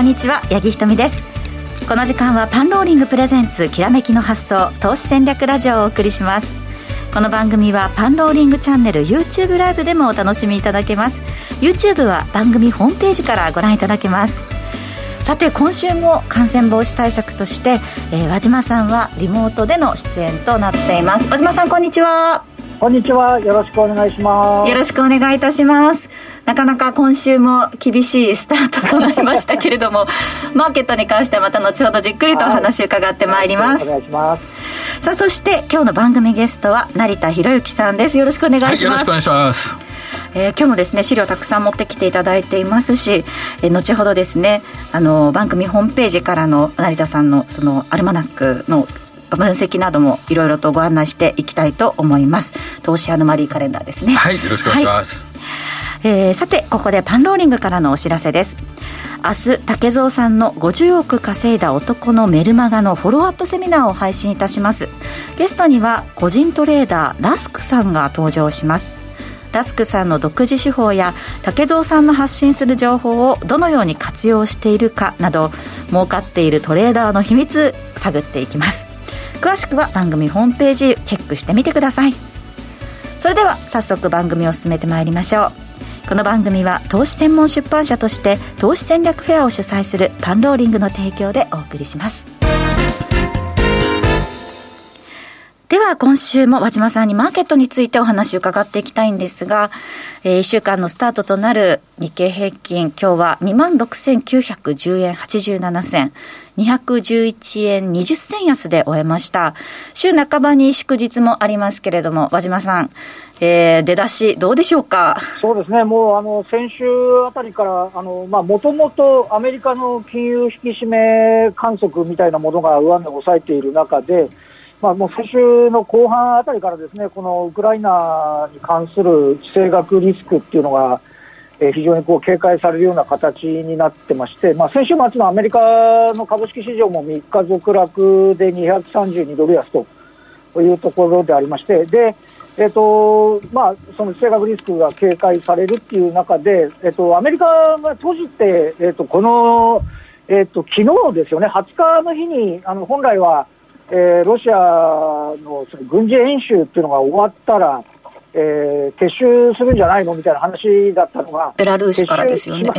こんにちは八木ひとみです。この時間はパンローリングプレゼンツきらめきの発想投資戦略ラジオをお送りします。この番組はパンローリングチャンネル YouTube ライブでもお楽しみいただけます。YouTube は番組ホームページからご覧いただけます。さて今週も感染防止対策として、えー、和島さんはリモートでの出演となっています。和島さんこんにちは。こんにちは。よろしくお願いします。よろしくお願いいたします。なかなか今週も厳しいスタートとなりましたけれども マーケットに関してはまた後ほどじっくりとお話伺ってまいります、はい、お願いします。さあそして今日の番組ゲストは成田博之さんです。よろしくお願いします、はい、よろしくお願いします。えー、今日もですね資料たくさん持ってきていただいていますし、えー、後ほどですねあの番組ホームページからの成田さんのそのアルマナックの分析などもいろいろとご案内していきたいと思います。投資アノマリーカレンダーですね。はいよろしくお願いします、はい。えー、さてここでパンローリングからのお知らせです。明日竹蔵さんの50億稼いだ男のメルマガのフォローアップセミナーを配信いたします。ゲストには個人トレーダーラスクさんが登場します。ラスクさんの独自手法や竹蔵さんの発信する情報をどのように活用しているかなど儲かっているトレーダーの秘密探っていきます詳しくは番組ホームページチェックしてみてください。それでは早速番組を進めてまいりましょう。この番組は投資専門出版社として投資戦略フェアを主催するパンローリングの提供でお送りします。では今週も和島さんにマーケットについてお話を伺っていきたいんですが、えー、1週間のスタートとなる日経平均、今日は2万6910円87銭、211円20銭安で終えました。週半ばに祝日もありますけれども、和島さん、えー、出だし、どうでしょうか？そうですね、もうあの先週あたりから、もともとアメリカの金融引き締め観測みたいなものが上値を抑えている中で、まあ、もう先週の後半あたりからですね、このウクライナに関する地政学リスクっていうのが、えー、非常にこう警戒されるような形になってまして、まあ、先週末のアメリカの株式市場も3日続落で232ドル安というところでありまして、で、えーとまあ、その地政学リスクが警戒されるっていう中で、えーと、アメリカが閉じて、えーと、この、えーと、昨日ですよね、20日の日に、あの本来は、えー、ロシアのその軍事演習っていうのが終わったら、えー、撤収するんじゃないのみたいな話だったのが、ベラルーシからですよね。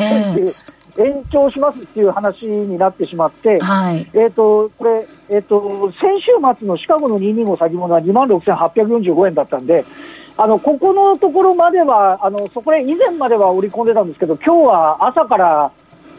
延長しますっていう話になってしまって、はい、えっ、と、これ、えっ、ー、と、先週末のシカゴの225先物は2万6845円だったんで、あの、ここのところまでは、あの、そこへ以前までは織り込んでたんですけど、今日は朝から、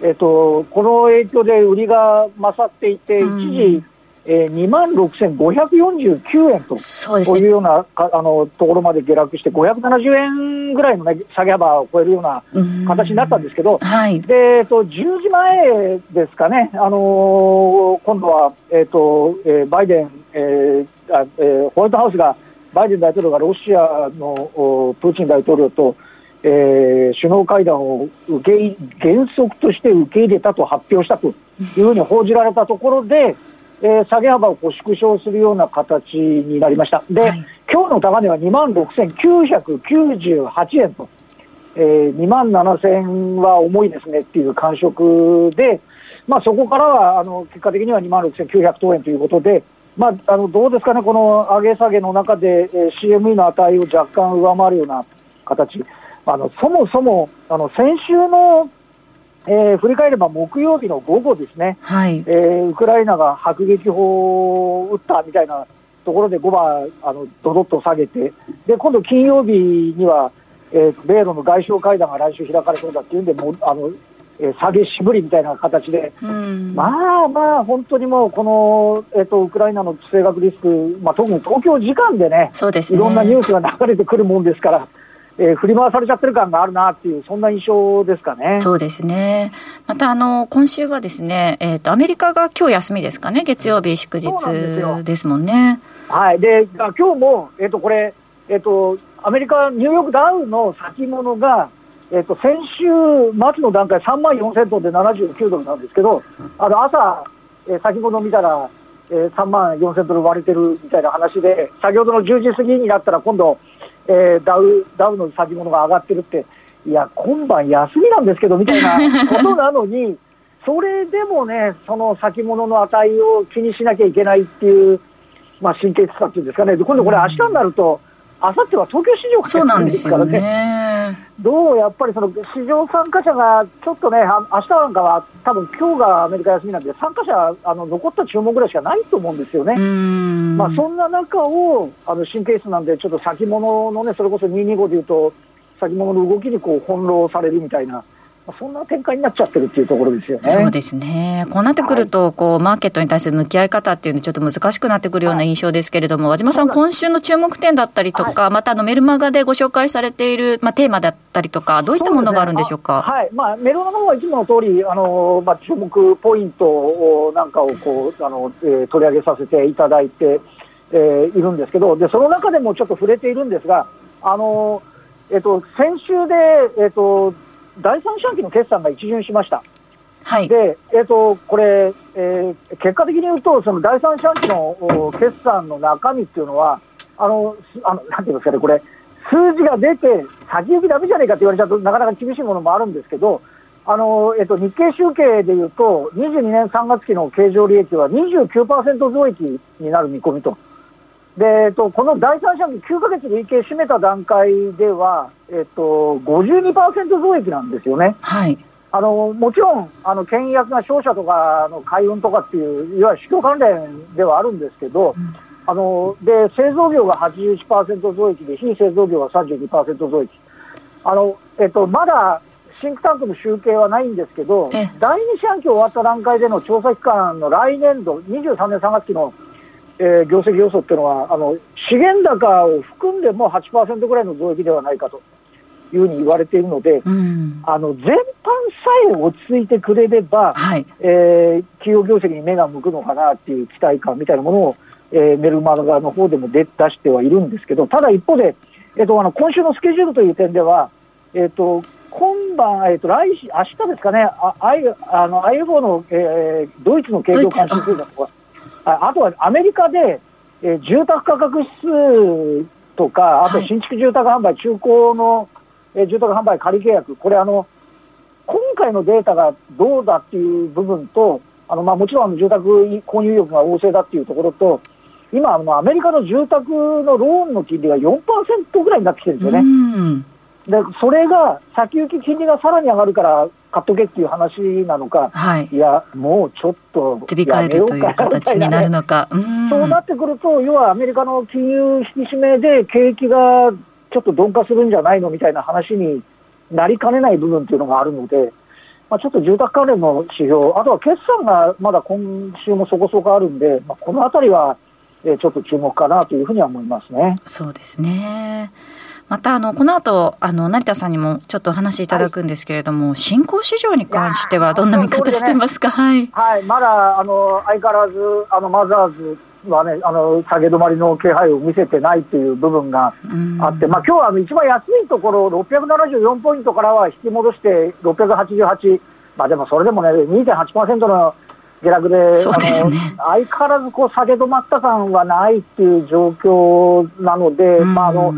えっ、ー、と、この影響で売りが勝っていて、一時、えー、2万6549円とそういうようなかあのところまで下落して、570円ぐらいの、ね、下げ幅を超えるような形になったんですけど、はい、でえっと、10時前ですかね、あのー、今度は、えーとえー、バイデン、えーあえー、ホワイトハウスが、バイデン大統領がロシアのプーチン大統領と、えー、首脳会談を受け原則として受け入れたと発表したというふうに報じられたところで、えー、下げ幅をこう縮小するような形になりました。で、はい、今日の高値は2万6998円と、えー、2万7000円は重いですねっていう感触で、まあ、そこからはあの結果的には2万6900等円ということで、まあ、あのどうですかね、この上げ下げの中で、えー、CME の値を若干上回るような形、あのそもそもあの先週のえー、振り返れば木曜日の午後ですね、はい。えー、ウクライナが迫撃砲を撃ったみたいなところで5番、あのどどっと下げて、で今度金曜日には、えー、米ロの外相会談が来週開かれそうだっていうんで、もあのえー、下げしぶりみたいな形で、まあまあ、本当にもう、この、えーと、ウクライナの地政学リスク、まあ、特に東京時間でね、そうですね。いろんなニュースが流れてくるもんですから。えー、振り回されちゃってる感があるなっていう、そんな印象ですかね。そうですね。また、あの、今週はですね、えっ、ー、と、アメリカが今日休みですかね、月曜日祝日ですもんね。はい。で、今日も、えっ、ー、と、これ、えっ、と、アメリカ、ニューヨークダウの先物が、えっと、先週末の段階、3万4000トンで79ドルなんですけど、あの朝、えー、先物見たら、えー、3万4000ドル割れてるみたいな話で、先ほどの10時過ぎになったら、今度、えー、ダウダウの先物が上がってるって、いや、今晩休みなんですけどみたいな ことなのに、それでもね、その先物の値を気にしなきゃいけないっていう、まあ、神経質さっていうんですかね、今度これ、明日になると、あさっては東京市場がですからね、ねどうやっぱりその市場参加者がちょっとね、明日なんかは、多分今日がアメリカ休みなんで、参加者、あの残った注文ぐらいしかないと思うんですよね。まあ、そんな中をあの神経質なんで、ちょっと先物のね、それこそ225でいうと、先物の動きにこう翻弄されるみたいな。そんな展開になっちゃってるっていうところですよね。そうですね。こうなってくると、はい、こう、マーケットに対する向き合い方っていうのちょっと難しくなってくるような印象ですけれども、はい、和島さん、今週の注目点だったりとか、はい、またあのメルマガでご紹介されている、まあ、テーマだったりとか、どういったものがあるんでしょうか？うね、はい。まあ、メルマガの方はいつもの通り、あの、まあ、注目ポイントをなんかをこう、あの、えー、取り上げさせていただいて、えー、いるんですけど、で、その中でもちょっと触れているんですが、あの、えっ、ー、と、先週で、えっ、と、第三四半期の決算が一巡しました。はい、で、えっ、ー、と、これ、えー、結果的に言うと、その第三四半期の決算の中身っていうのは、あの、あのなんていうんですかね、これ、数字が出て、先行きだめじゃねえかって言われちゃうとなかなか厳しいものもあるんですけど、あの、えっ、ー、と、日経集計でいうと、22年3月期の経常利益は29%増益になる見込みと。で、えっと、この第三四半期9か月累計締めた段階では、えっと、52%増益なんですよね。はい。あの、もちろん、あの、倹約が商社とかの海運とかっていう、いわゆる市況関連ではあるんですけど、うん、あの、で、製造業が81%増益で、非製造業が32%増益。あの、えっと、まだ、シンクタンクの集計はないんですけど、第2四半期終わった段階での調査期間の来年度、23年3月期のえー、業績予想っていうのは、あの資源高を含んでも8%ぐらいの増益ではないかというふうに言われているので、うん、あの全般さえ落ち着いてくれれば、はい、えー、企業業績に目が向くのかなっていう期待感みたいなものを、えー、メルマガの方でも出出してはいるんですけど、ただ一方で、えーと、あの今週のスケジュールという点では、えーと、今晩、えーと、来週明日ですかね、ああの IFO の、えー、ドイツの経常監視通貨とか。あとはアメリカで、えー、住宅価格指数とか、あと新築住宅販売、中古の、えー、住宅販売仮契約、これあの、今回のデータがどうだっていう部分と、あのまあ、もちろん住宅購入意欲が旺盛だっていうところと、今、あのアメリカの住宅のローンの金利が4%ぐらいになってきてるんですよね。でそれが先行き金利がさらに上がるから買っとけっていう話なのか、はい、いや、もうちょっと手控えるという形になるのか、そうなってくると、要はアメリカの金融引き締めで景気がちょっと鈍化するんじゃないのみたいな話になりかねない部分っていうのがあるので、まあ、ちょっと住宅関連の指標、あとは決算がまだ今週もそこそこあるんで、まあ、このあたりはちょっと注目かなというふうには思いますね。そうですね。またあのこの後あの成田さんにもちょっとお話しいただくんですけれども、はい、新興市場に関してはどんな見方してますか、ね、はい、はい、まだあの相変わらずあのマザーズはね、あの下げ止まりの気配を見せてないという部分があって、まあ今日はあの一番安いところ、674ポイントからは引き戻して688、まあでもそれでもね、2.8%の下落で、でね、あの相変わらずこう下げ止まった感はないっていう状況なので、まああの、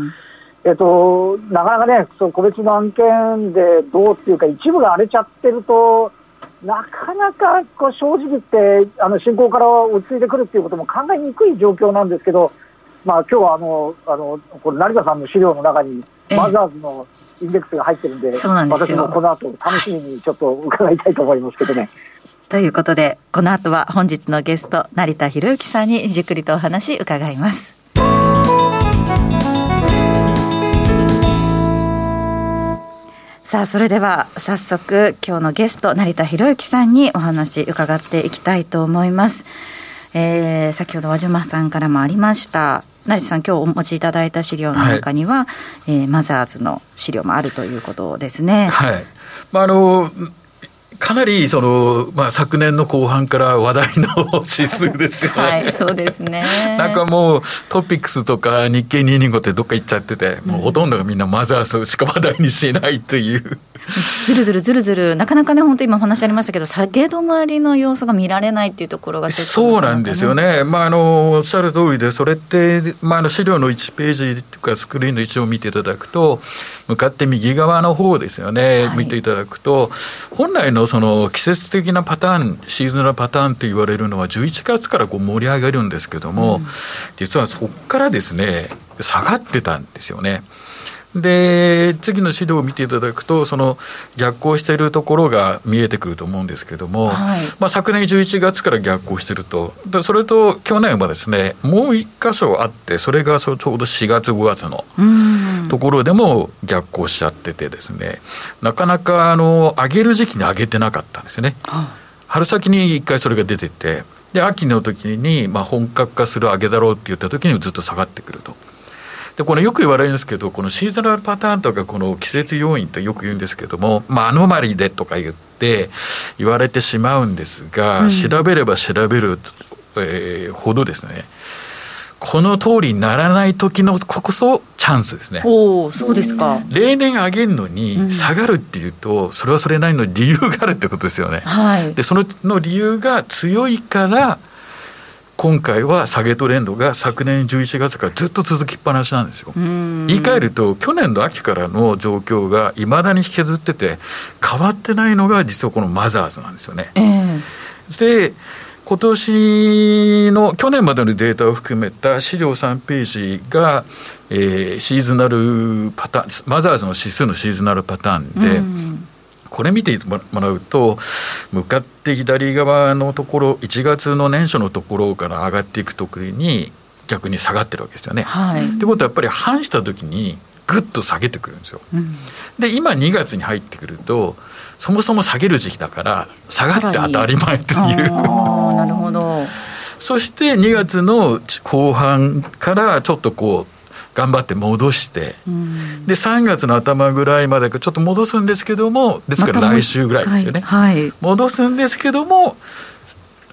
えっと、なかなかね、その個別の案件でどうっていうか、一部が荒れちゃってると、なかなかこう正直言って、あの進行から落ち着いてくるっていうことも考えにくい状況なんですけど、まあ今日はあの、あの、これ成田さんの資料の中に、マザーズのインデックスが入ってるんで、で私もこの後楽しみにちょっと伺いたいと思いますけどね。ということで、この後は本日のゲスト、成田博之さんにじっくりとお話伺います。さあ、それでは早速今日のゲスト、成田博之さんにお話伺っていきたいと思います。えー、先ほど和島さんからもありました、成田さん、今日お持ちいただいた資料の中には、はい、えー、マザーズの資料もあるということですね。はい。まあ、あの、かなりその、まあ、昨年の後半から話題の指数ですよね。はい、そうですね。なんかもうトピックスとか日経225ってどっか行っちゃってて、もうほとんどがみんなマザースしか話題にしないという。ずるずるずるずる、なかなかね、本当、今お話ありましたけど、下げ止まりの要素が見られないっていうところがそうなんですよね、まあ、あのおっしゃる通りで、それって、まあ、あの資料の1ページとか、スクリーンの一を見ていただくと、向かって右側の方ですよね、はい、見ていただくと、本来のその季節的なパターン、シーズンのパターンと言われるのは、11月からこう盛り上げるんですけども、うん、実はそこからですね、下がってたんですよね。で、次の資料を見ていただくと、その逆行しているところが見えてくると思うんですけれども、はい、まあ、昨年11月から逆行していると、でそれと去年はですね、もう一箇所あって、それがそちょうど4月、5月のところでも逆行しちゃっててですね、なかなかあの上げる時期に上げてなかったんですよね。春先に一回それが出てて、で、秋の時に、まあ、本格化する上げだろうって言った時にずっと下がってくると。で、このよく言われるんですけど、このシーズナルパターンとか、この季節要因ってよく言うんですけども、まあ、アノマリでとか言って、言われてしまうんですが、うん、調べれば調べる、えー、ほどですね、この通りにならない時のこそチャンスですね。おそうですか。例年上げるのに下がるっていうと、それはそれなりの理由があるってことですよね。はい。で、そのの理由が強いから、今回は下げトレンドが昨年11月からずっと続きっぱなしなんですよ。言い換えると、去年の秋からの状況がいまだに引きずってて、変わってないのが実はこのマザーズなんですよね。えー、で、今年の、去年までのデータを含めた資料3ページが、えー、シーズナルパターン、マザーズの指数のシーズナルパターンで、これ見てもらうと、向かって左側のところ、1月の年初のところから上がっていくときに、逆に下がってるわけですよね。はい、ってことは、やっぱり反したときに、ぐっと下げてくるんですよ。うん、で、今2月に入ってくると、そもそも下げる時期だから、下がって当たり前という。なるほど。そして2月の後半からちょっとこう、頑張って戻して、うん、で3月の頭ぐらいまでちょっと戻すんですけどもですから来週ぐらいですよね、はい、戻すんですけども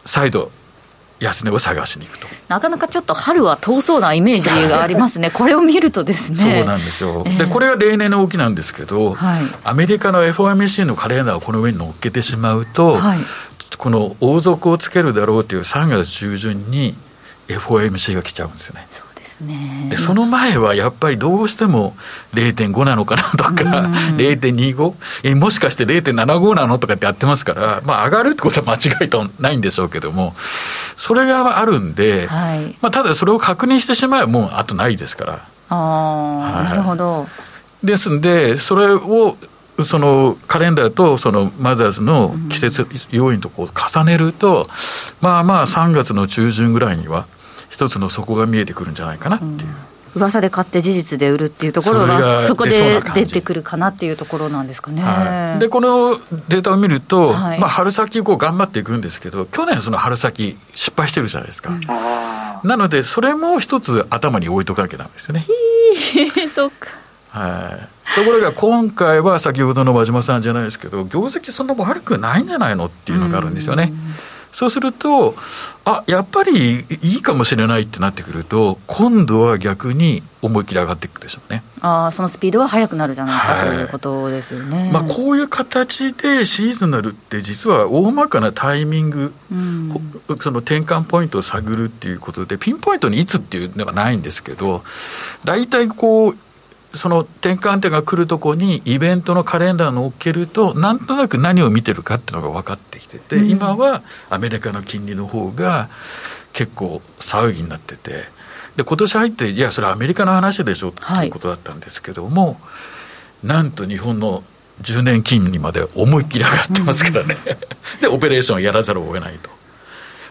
再度安値を探しに行くと。なかなかちょっと春は遠そうなイメージがありますね、これを見るとですね。そうなんですよ、えー、でこれが例年の動きなんですけど、はい、アメリカの FOMC のカレンダーをこの上に乗っけてしまうと、はい、この王族をつけるだろうという3月中旬に FOMC が来ちゃうんですよね。その前はやっぱりどうしても0.5なのかなとか、うん、0.25えもしかして0.75なのとかってやってますから、まあ、上がるってことは間違いとないんでしょうけどもそれがあるんで、はい、まあ、ただそれを確認してしまえばもうあとないですから。あ、はい、なるほど。ですんでそれをそのカレンダーとそのマザーズの季節要因とこう重ねると、まあまあ3月の中旬ぐらいには一つの底が見えてくるんじゃないかなっていう。うん噂で買って事実で売るっていうところがそこで出てくるかなっていうところなんですかね。はい、でこのデータを見ると、はい、まあ、春先こう頑張っていくんですけど去年その春先失敗してるじゃないですか。うん、なのでそれも一つ頭に置いとかなきゃなんですよね。そっかはい、ところが今回は先ほどの和島さんじゃないですけど業績そんな悪くないんじゃないのっていうのがあるんですよね。そうすると、あやっぱりいいかもしれないってなってくると、今度は逆に思い切り上がっていくでしょうね。あそのスピードは速くなるじゃないか、はい、とい。うことですよね、まあ、こういう形でシーズナルって、実は大まかなタイミング、うん、その転換ポイントを探るっていうことで、ピンポイントにいつっていうのはないんですけど、大体こう、その転換点が来るとこにイベントのカレンダーをっけると、なんとなく何を見てるかっていうのが分かってきてて、うん、今はアメリカの金利の方が結構騒ぎになってて、で、今年入って、いや、それアメリカの話でしょっていうことだったんですけども、はい、なんと日本の10年金利まで思いっきり上がってますからね、うん、で、オペレーションをやらざるを得ないと。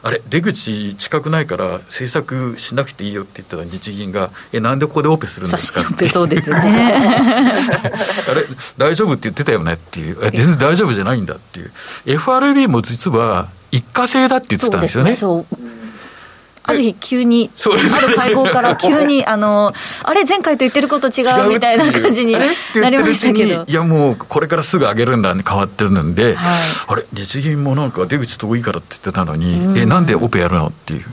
あれ、出口近くないから政策しなくていいよって言ったら日銀が、え、なんでここでオペするんですかって。そうですね。あれ、大丈夫って言ってたよねっていう、全然大丈夫じゃないんだっていう。FRB も実は一過性だって言ってたんですよね。ある日急に、ある会合から急に、あの、あれ、前回と言ってること違うみたいな感じになりましたけど。いや、もう、これからすぐ上げるんだに変わってるんで、はい、あれ、日銀もなんか出口遠いからって言ってたのに、うん、え、なんでオペやるのっていう。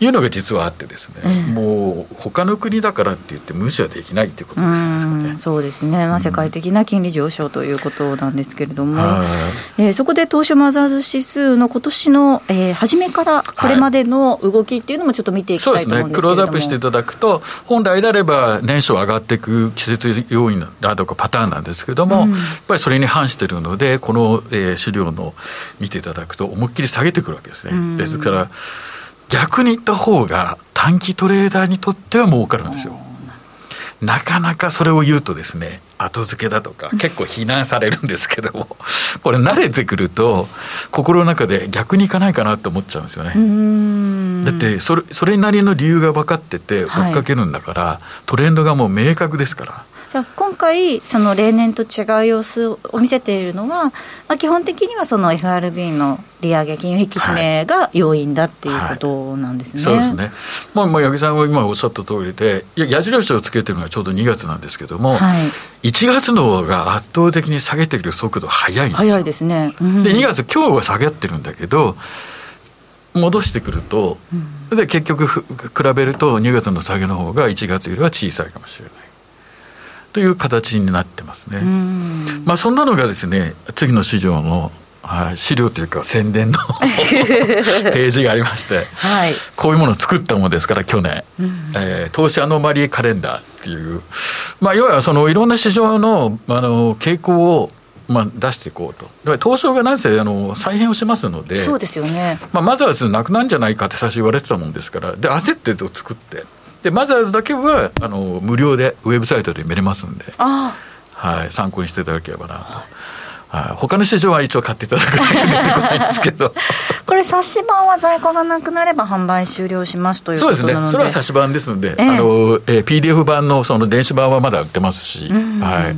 いうのが実はあってですね、うん、もう他の国だからって言って無視はできないっていうことですね、そうですね、まあ、世界的な金利上昇ということなんですけれども、うん、えー、そこで東証マザーズ指数の今年の、えー、初めからこれまでの動きっていうのもちょっと見ていきたいと思うんですけそうですね、クローズアップしていただくと、本来であれば年初上がっていく季節要因だとかパターンなんですけれども、うん、やっぱりそれに反しているので、この、えー、資料の見ていただくと、思いっきり下げてくるわけですね。ですから逆に言った方が短期トレーダーにとっては儲かるんですよ。なかなかそれを言うとですね、後付けだとか、結構非難されるんですけども、これ慣れてくると、心の中で逆にいかないかなと思っちゃうんですよね。だって、それ、それなりの理由が分かってて、追っかけるんだから、はい、トレンドがもう明確ですから。じゃ今回、その例年と違う様子を見せているのは、まあ、基本的にはその FRB の利上げ、金融引き締めが要因だっていうことなんですね、はい。はい、そうですね、まあ、まあ八木さんが今おっしゃった通りで、矢印をつけてるのがちょうど2月なんですけども、はい、1月の方が圧倒的に下げている速度速いんです早いですね、うん、で2月、今日は下げってるんだけど、戻してくると、うん、で結局比べると2月の下げの方が1月よりは小さいかもしれない。という形になってますね。まあそんなのがですね、次の市場のはい、資料というか宣伝の ページがありまして、はい、こういうものを作ったものですから去年、うん、えー、投資アノマリーカレンダーっていう、まあ、要はそのいろんな市場のあの傾向をまあ、出していこうと、東証がなぜあの再編をしますので、そうですよね、まあ、まずはなくなんじゃないかって最初言われてたもんですから、で焦って作って、でマザーズだけはあの無料でウェブサイトで見れますんで、はい、参考にしていただければなと。はい、他の市場は一応買っていただかないと出てこないんですけど。これ冊子版は在庫がなくなれば販売終了しますというそうですね。それは冊子版ですので、えー、あのえー、PDF 版のその電子版はまだ売ってますし、はい。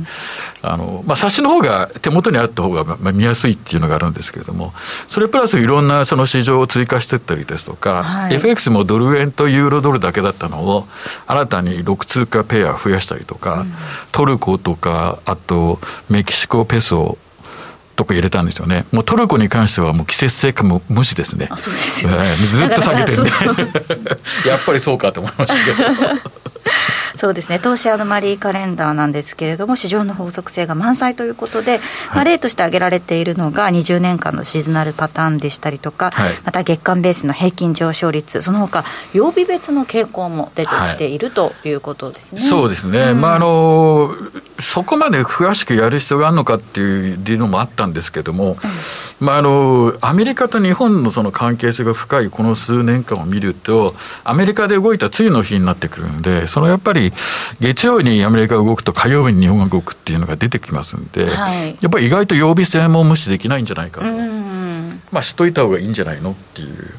あのまあ、冊子の方が手元にあった方が、まあ、見やすいっていうのがあるんですけれどもそれプラスいろんなその市場を追加していったりですとか、はい、FX もドル円とユーロドルだけだったのを新たに6通貨ペア増やしたりとか、うん、トルコとかあとメキシコペソとか入れたんですよね。もうトルコに関してはもう季節性かも無視ですね。あそうですよ、ね、ずっと下げてるんで。やっぱりそうかと思いましたけど。そうですね、投資アノマリーカレンダーなんですけれども、市場の法則性が満載ということで、はい、まあ、例として挙げられているのが、20年間のシーズナルパターンでしたりとか、はい、また月間ベースの平均上昇率、その他曜日別の傾向も出てきている、ということですね。そうですね、うん、まああのそこまで詳しくやる必要があるのかっていうのもあったんですけども、うん、まあ、あのアメリカと日本のその関係性が深いこの数年間を見ると、アメリカで動いた次の日になってくるんで、そのやっぱり月曜にアメリカが動くと火曜日に日本が動くっていうのが出てきますんで、はい、やっぱり意外と曜日性も無視できないんじゃないかと。まあ、しといた方がいいんじゃないのっていう。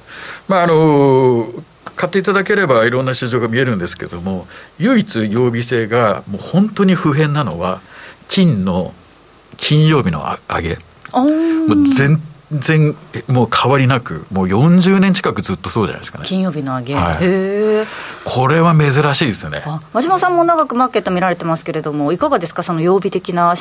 まあ、あの、買っていただければいろんな市場が見えるんですけども、唯一曜日性がもう本当に不変なのは、金の金曜日の上げ。もう全然もう変わりなく、もう40年近くずっとそうじゃないですかね。金曜日の上げ、はい、へこれは珍しいですよね。真島さんも長くマーケット見られてますけれども、いかがですか、その曜日的な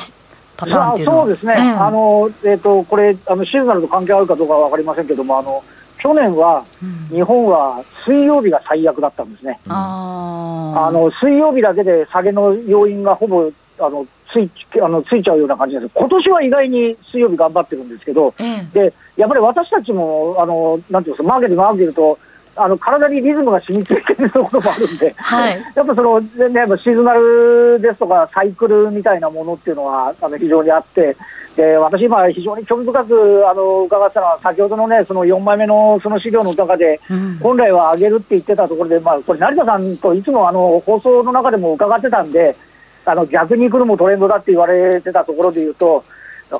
パターンっていうのは。そうですね、あのえーと、これあの、シーズナルと関係あるかどうかは分かりませんけども、あの去年は、日本は水曜日が最悪だったんですね、うん、あの水曜日だけで下げの要因がほぼあのついあのついちゃうような感じです。今年は意外に水曜日頑張ってるんですけど、でやっぱり私たちも、あのなんていうんですか、マーケット長くいると、あの体にリズムが染みついてるところもあるんで、はい、やっぱその、ね、やっぱシーズナルですとか、サイクルみたいなものっていうのはあの非常にあって、で私、今、非常に興味深くあの伺ったのは、先ほどのね、その4枚目のその資料の中で、うん、本来は上げるって言ってたところで、まあ、これ、成田さんといつもあの放送の中でも伺ってたんで、あの逆に来るもトレンドだって言われてたところで言うと、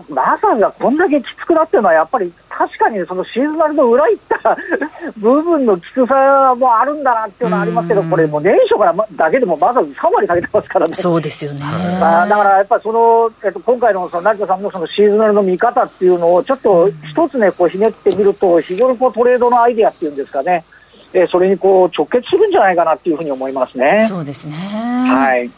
まさがこんだけきつくなってるのは、やっぱり確かにそのシーズナルの裏行った 部分のきつさもあるんだなっていうのはありますけど、これ、もう年初からだけでもまず3割下げてますからね。そうですよね。まあ、だからやっぱりその、えっと、今回のその成田さんのそのシーズナルの見方っていうのを、ちょっと一つね、こうひねってみると、非常にこうトレードのアイデアっていうんですかね。えー、それにこう直結するんじゃないかなっていうふうに思いますね。そうですねはい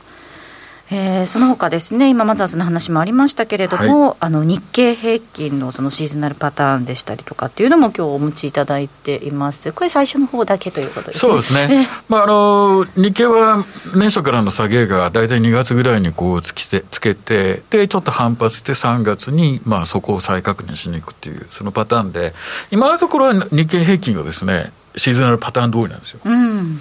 えー、その他ですね、今、マザーズの話もありましたけれども、はい、あの日経平均のそのシーズナルパターンでしたりとかっていうのも、今日お持ちいただいています、これ、最初の方だけということですね。そうですね、まあ、あの日経は年初からの下げが大体2月ぐらいにこうつきてつけて、でちょっと反発して、3月にまあそこを再確認しに行くっていう、そのパターンで、今のところは日経平均がですね、シーズナルパターン通りなんですよ。うん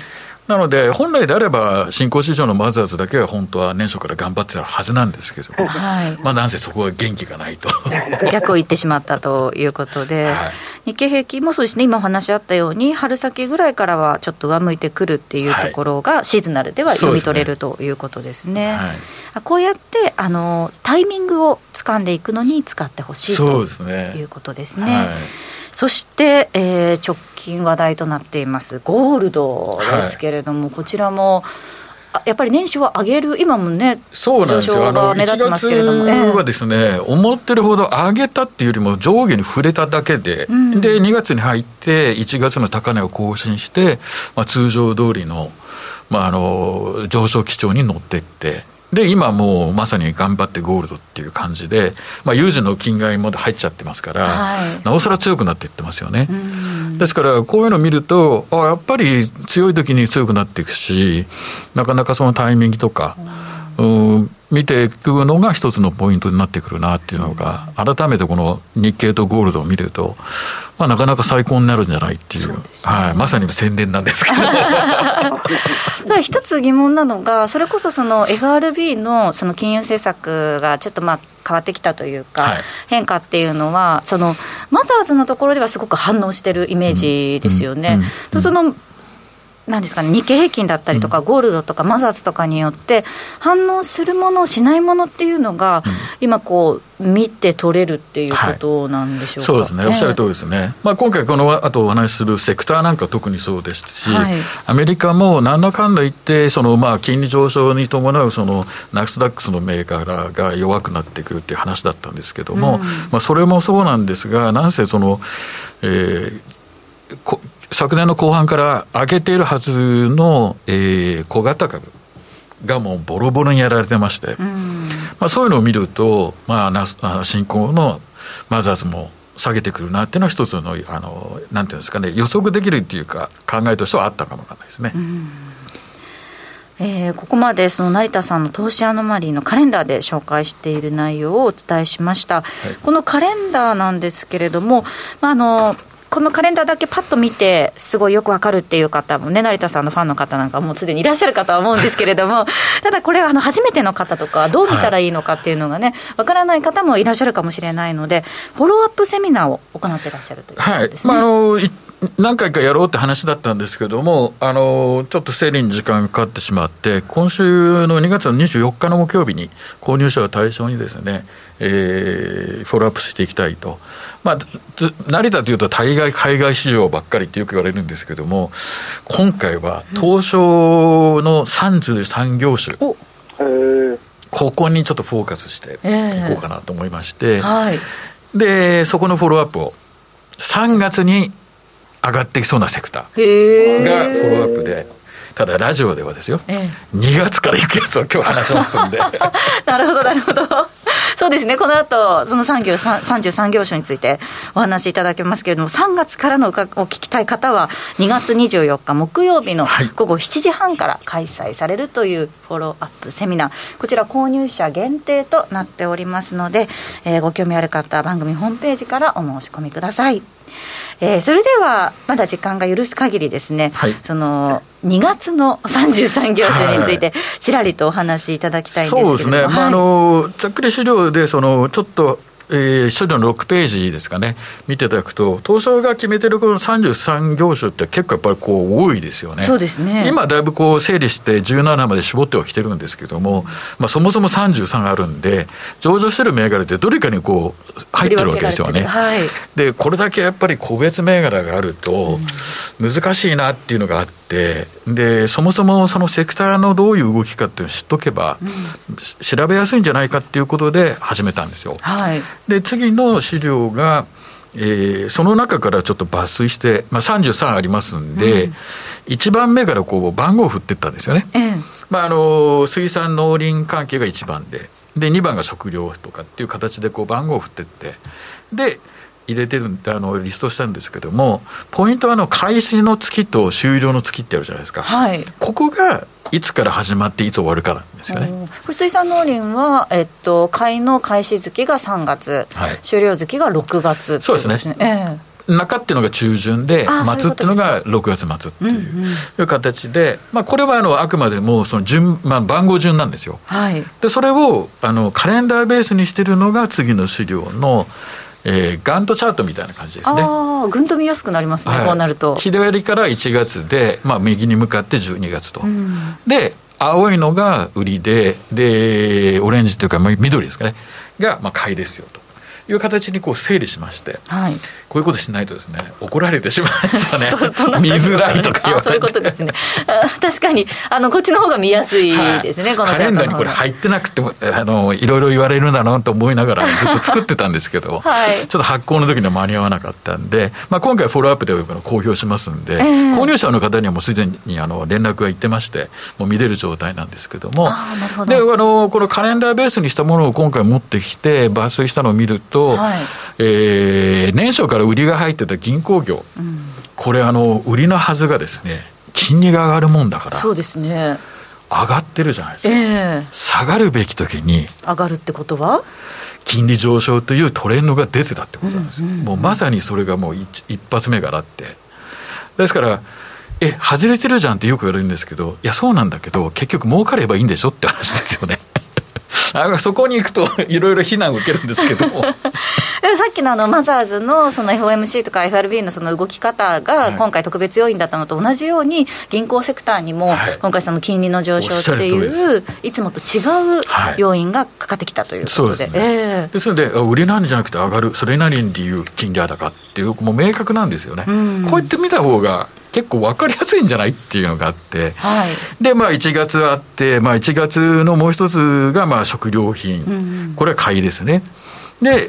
なので、本来であれば、新興市場のマザーズだけは本当は年初から頑張ってたはずなんですけど、はい、まあなんせそこは元気がないと。逆を言ってしまったということで、はい、日経平均もそうですね、今お話あったように、春先ぐらいからはちょっと上向いてくるっていうところが、シーズナルでは読み取れるということですね。はい、こうやってあのタイミングを掴んでいくのに使ってほしいということですね。そして、えー、直近話題となっていますゴールドですけれども、はい、こちらもやっぱり年収は上げる、今もね、そうなんですよ、あの1月はですね、えー、思ってるほど上げたっていうよりも、上下に触れただけで、うん、で2月に入って、1月の高値を更新して、まあ、通常通りの,、まあ、あの上昇基調に乗っていって。で、今もうまさに頑張ってゴールドっていう感じで、まあ、有事の金買いも入っちゃってますから、はい、なおさら強くなっていってますよね。ですから、こういうのを見ると、あやっぱり強い時に強くなっていくし、なかなかそのタイミングとか、うん見ていくのが一つのポイントになってくるなっていうのが、改めてこの日経とゴールドを見ると、まあ、なかなか最高になるんじゃないっていう、うね、はい、まさに宣伝なんですけど。一つ疑問なのが、それこそその FRB のその金融政策がちょっとまあ変わってきたというか、はい、変化っていうのは、そのマザーズのところではすごく反応してるイメージですよね。うんうん、そのなんですかね、日経平均だったりとか、ゴールドとかマザーズとかによって、反応するもの、しないものっていうのが、今こう、見て取れるっていうことなんでしょうか、はい、そうですね、おっしゃる通りですね、まあ、今回、この後お話しするセクターなんか特にそうですし、はい、アメリカもなんだかんだ言って、そのまあ金利上昇に伴うそのナスダックスのメーカーが弱くなってくるっていう話だったんですけども、うん、まあ、それもそうなんですが、なんせその、えー、昨年の後半から上げているはずの、えー、小型株がもうボロボロにやられてまして、まあ、そういうのを見ると、まあ、なあ新興のマザーズも下げてくるなっていうのは一つのあのなんていうんですかね予測できるっていうか考えとしてはあったかもわかんないですね。えー、ここまでその成田さんの投資アノマリーのカレンダーで紹介している内容をお伝えしました、はい、このカレンダーなんですけれども、まあ、あのこのカレンダーだけパッと見て、すごいよくわかるっていう方もね、成田さんのファンの方なんかもうすでにいらっしゃるかとは思うんですけれども、ただこれはあの初めての方とか、どう見たらいいのかっていうのがね、わからない方もいらっしゃるかもしれないので、フォローアップセミナーを行ってらっしゃるということですね。はいまあ、あの何回かやろうって話だったんですけども、あの、ちょっと整理に時間がかかってしまって、今週の2月の24日の木曜日に、購入者を対象にですね、えー、フォローアップしていきたいと。まあ、成田というと大概海外市場ばっかりってよく言われるんですけども、今回は東証の33業種、うん、ここにちょっとフォーカスしていこうかなと思いまして、えーはい、で、そこのフォローアップを3月に上がってきそうなセクターがフォローアップで。ただラジオではですよ、ええ、2月から行くやつを今日話しますんで。なるほどなるほど。そうですねこの後その産業33業種についてお話しいただけますけれども3月からのお聞きたい方は2月24日木曜日の午後7時半から開催されるというフォローアップセミナー。こちら購入者限定となっておりますので、えー、ご興味ある方番組ホームページからお申し込みくださいえー、それではまだ時間が許す限りですね、はい、その2月の33業種について、ちらりとお話しいただきたいんですけれども、そうですね、まあ、あのざっくり資料でその、ちょっとえー、資料の6ページですかね、見ていただくと、東証が決めてるこの33業種って結構やっぱりこう多いですよね。そうですね。今だいぶこう整理して17まで絞ってはきてるんですけども、まあそもそも33あるんで、上場してる銘柄ってどれかにこう入ってるわけですよね。はい、で、これだけやっぱり個別銘柄があると、難しいなっていうのがあって、で、そもそもそのセクターのどういう動きかっていうのを知っとけば、うん、調べやすいんじゃないかっていうことで始めたんですよ。はい。で、次の資料が、えー、その中からちょっと抜粋して、まあ、33ありますんで、うん、1番目からこう番号を振っていったんですよね。えまあ、あの水産農林関係が1番でで2番が食料とかっていう形でこう番号を振っていってで入れてるあのリストしたんですけどもポイントはあの開始の月と終了の月ってあるじゃないですか、はい、ここがいつから始まっていつ終わるかなんですよね。水産農林は、えっと、買いの開始月が3月、はい、終了月が6月、ね、そうですね、えー中っていうのが中旬で、末っていうのが6月末っていう形で、まあ、これはあのあくまでもその順、まあ、番号順なんですよ。はい、でそれをあのカレンダーベースにしてるのが次の資料のえー、ガントチャートみたいな感じですね。ああ、ぐんと見やすくなりますね、はい、こうなると。左から1月で、まあ、右に向かって12月と。うん、で、青いのが売りで、で、オレンジというか、緑ですかね、が、まあ、買いですよと。いう形にこう整理しまして、はい、こういうことしないとですね怒られてしま うんですよね見づらいとか言われて。そういうことですね。確かにあのこっちの方が見やすいですね、はい、このカレンダーにこれ入ってなくてもあのいろいろ言われるんだなと思いながらずっと作ってたんですけど、はい、ちょっと発行の時には間に合わなかったんで、まあ、今回フォローアップで公表しますんで、えー、購入者の方にはもうすでにあの連絡がいってましてもう見れる状態なんですけども。であのこのカレンダーベースにしたものを今回持ってきて抜粋したのを見ると、はい、えー、年初から売りが入ってた銀行業、うん、これあの売りのはずがですね金利が上がるもんだからそうですね。上がってるじゃないですか、えー、下がるべき時に上がるってことは？金利上昇というトレンドが出てたってことなんです。よ、うんうんうん、もうまさにそれがもう一一発目からあって。ですからえ外れてるじゃんってよく言われるんですけどいやそうなんだけど結局儲かればいいんでしょって話ですよね。あそこに行くといろいろ非難を受けるんですけども。さっきのあのマザーズのその FOMC とか FRB のその動き方が今回特別要因だったのと同じように銀行セクターにも今回その金利の上昇っていういつもと違う要因がかかってきたということで、はい、で、ですので売りなんじゃなくて上がるそれなりに理由金利高っていうもう明確なんですよね、うん、こうやって見た方が結構分かりやすいんじゃないっていうのがあって、はい、で、まあ、1月あって、まあ、1月のもう一つがまあ食料品、うん、これは買いですね。で、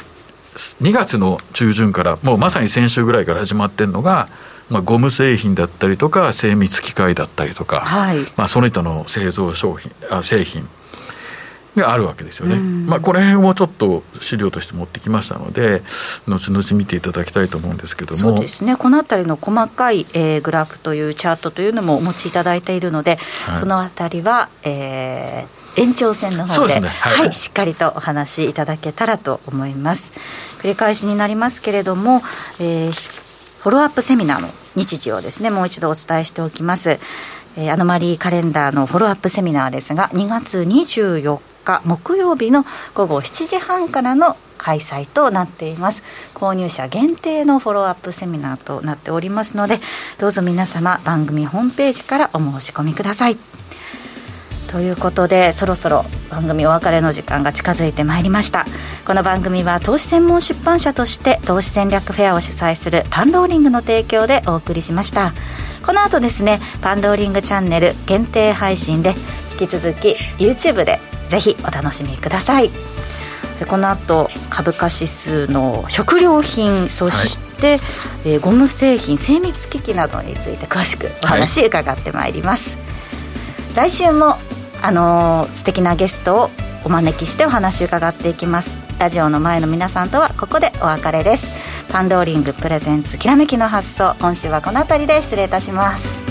2月の中旬から、もうまさに先週ぐらいから始まってるのが、まあ、ゴム製品だったりとか、精密機械だったりとか、はい、まあ、その人の製造商品あ製品、があるわけですよね、まあ、この辺をちょっと資料として持ってきましたので後々見ていただきたいと思うんですけども。そうですね。この辺りの細かい、えー、グラフというチャートというのもお持ちいただいているので、はい、その辺りは、えー、延長線の方で、ね。はい、はい、しっかりとお話しいただけたらと思います。繰り返しになりますけれども、えー、フォローアップセミナーの日時をですねもう一度お伝えしておきます。えー、アノマリーカレンダーのフォローアップセミナーですが2月24日木曜日の午後7時半からの開催となっています。購入者限定のフォローアップセミナーとなっておりますのでどうぞ皆様番組ホームページからお申し込みくださいということでそろそろ番組お別れの時間が近づいてまいりました。この番組は投資専門出版社として投資戦略フェアを主催するパンローリングの提供でお送りしました。この後ですねパンローリングチャンネル限定配信で引き続き YouTube でぜひお楽しみください。でこの後株価指数の食料品そして、はい、えー、ゴム製品精密機器などについて詳しくお話伺ってまいります、はい、来週もあのー、素敵なゲストをお招きしてお話伺っていきます。ラジオの前の皆さんとはここでお別れです。パンローリングプレゼンツきらめきの発想今週はこの辺りで失礼いたします。